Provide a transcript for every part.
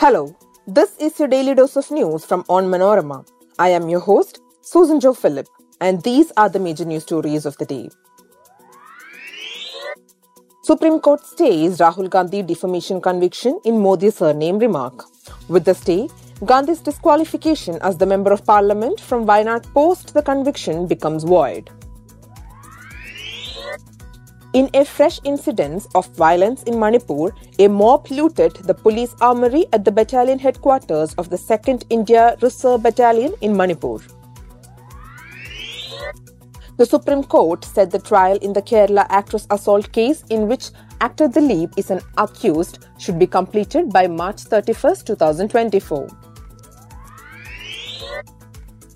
Hello, this is your daily dose of news from Onmanorama. I am your host, Susan Joe Philip, and these are the major news stories of the day. Supreme Court stays Rahul Gandhi defamation conviction in Modi's surname remark. With the stay, Gandhi's disqualification as the Member of Parliament from Wayanad post the conviction becomes void. In a fresh incident of violence in Manipur, a mob looted the police armory at the battalion headquarters of the 2nd India Reserve Battalion in Manipur. The Supreme Court said the trial in the Kerala actress assault case in which actor Dileep is an accused should be completed by March 31, 2024.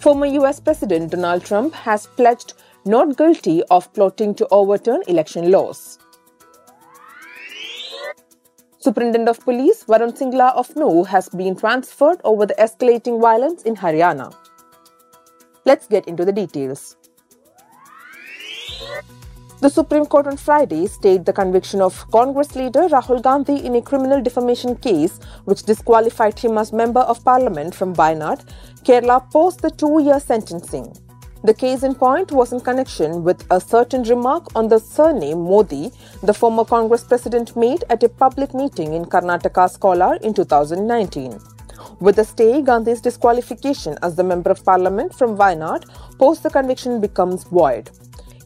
Former US President Donald Trump has pledged not guilty of plotting to overturn election laws. Superintendent of Police Varun Singla of Nuh has been transferred over the escalating violence in Haryana. Let's get into the details. The Supreme Court on Friday stayed the conviction of Congress leader Rahul Gandhi in a criminal defamation case which disqualified him as Member of Parliament from Wayanad, Kerala post the two year sentencing. The case in point was in connection with a certain remark on the surname Modi the former Congress president made at a public meeting in Karnataka's Kolar in 2019. With the stay, Gandhi's disqualification as the Member of Parliament from Wayanad post the conviction becomes void.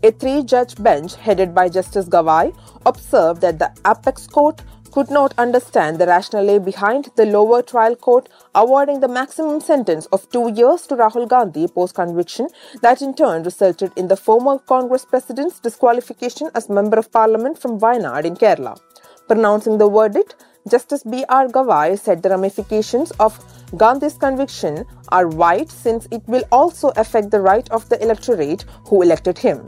A three judge bench headed by Justice Gavai observed that the apex court could not understand the rationale behind the lower trial court awarding the maximum sentence of two years to Rahul Gandhi post conviction, that in turn resulted in the former Congress president's disqualification as Member of Parliament from Wayanad in Kerala. Pronouncing the verdict, Justice B.R. Gavai said the ramifications of Gandhi's conviction are wide since it will also affect the right of the electorate who elected him.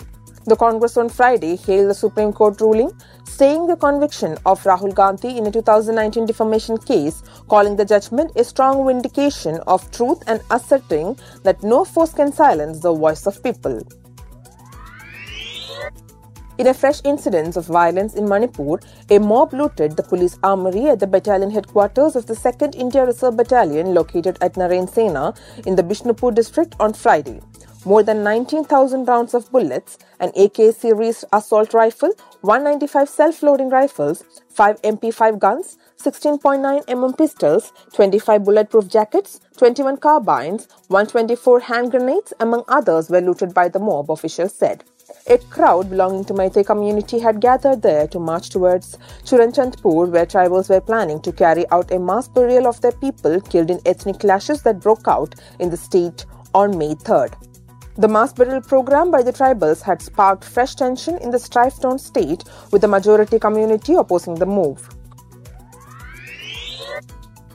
The Congress on Friday hailed the Supreme Court ruling staying the conviction of Rahul Gandhi in a 2019 defamation case, calling the judgment a strong vindication of truth and asserting that no force can silence the voice of people. In a fresh incident of violence in Manipur, a mob looted the police armory at the battalion headquarters of the 2nd India Reserve Battalion located at Narain Sena in the Bishnupur district on Friday more than 19,000 rounds of bullets, an AK series assault rifle, 195 self loading rifles, 5 MP5 guns, 16.9 mm pistols, 25 bulletproof jackets, 21 carbines, 124 hand grenades, among others, were looted by the mob, officials said. A crowd belonging to Meitei community had gathered there to march towards Churachandpur, where tribals were planning to carry out a mass burial of their people killed in ethnic clashes that broke out in the state on May 3rd. The mass burial program by the tribals had sparked fresh tension in the strife-torn state, with the majority community opposing the move.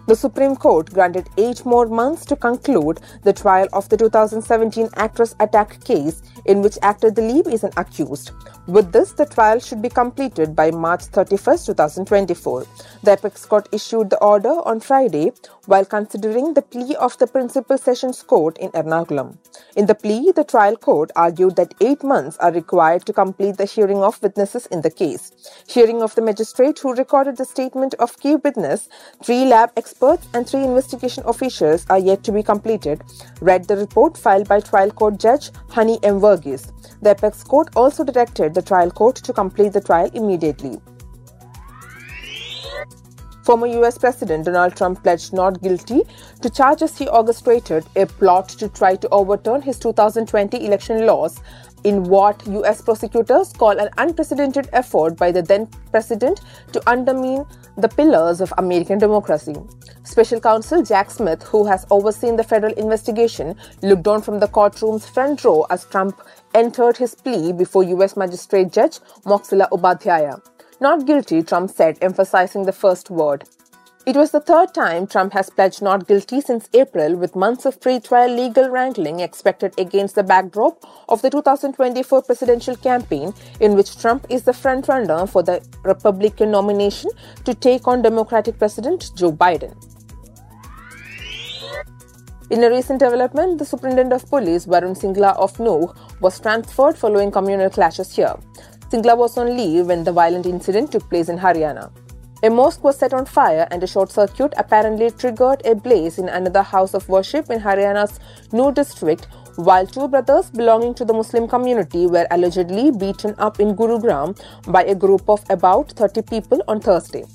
The Supreme Court granted eight more months to conclude the trial of the 2017 actress attack case in which actor Dileep is an accused. With this, the trial should be completed by March 31, 2024. The Apex Court issued the order on Friday while considering the plea of the Principal Sessions Court in Ernakulam. In the plea, the trial court argued that eight months are required to complete the hearing of witnesses in the case. Hearing of the magistrate who recorded the statement of key witness, three lab experts, and three investigation officials are yet to be completed, read the report filed by trial court judge Hani M. Verghese. The apex court also directed the trial court to complete the trial immediately. Former US President Donald Trump pledged not guilty to charges he orchestrated a plot to try to overturn his 2020 election laws in what US prosecutors call an unprecedented effort by the then president to undermine the pillars of American democracy. Special counsel Jack Smith, who has overseen the federal investigation, looked on from the courtroom's front row as Trump entered his plea before US Magistrate Judge Moxila Upadhyaya. Not guilty, Trump said, emphasizing the first word. It was the third time Trump has pledged not guilty since April, with months of pre trial legal wrangling expected against the backdrop of the 2024 presidential campaign, in which Trump is the frontrunner for the Republican nomination to take on Democratic President Joe Biden. In a recent development, the Superintendent of Police, Varun Singla of Nuh, was transferred following communal clashes here. Singla was on leave when the violent incident took place in Haryana. A mosque was set on fire and a short circuit apparently triggered a blaze in another house of worship in Haryana's Nuh district, while two brothers belonging to the Muslim community were allegedly beaten up in Gurugram by a group of about 30 people on Thursday.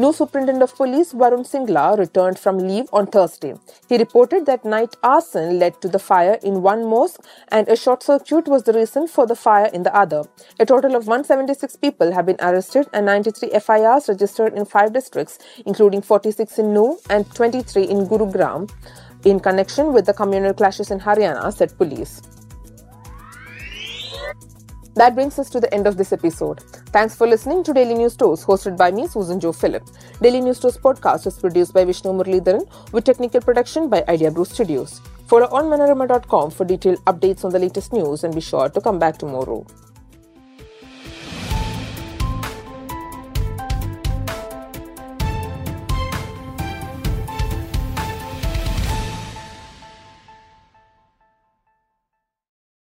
Nuh Superintendent of Police Varun Singla returned from leave on Thursday. He reported that night arson led to the fire in one mosque and a short circuit was the reason for the fire in the other. A total of 176 people have been arrested and 93 FIRs registered in five districts, including 46 in Nuh and 23 in Gurugram, in connection with the communal clashes in Haryana, said police. That brings us to the end of this episode. Thanks for listening to Daily News Dose, hosted by me, Susan Joe Philip. Daily News Dose podcast is produced by Vishnu Muralidharan with technical production by Idea Brew Studios. Follow Onmanorama.com for detailed updates on the latest news and be sure to come back tomorrow.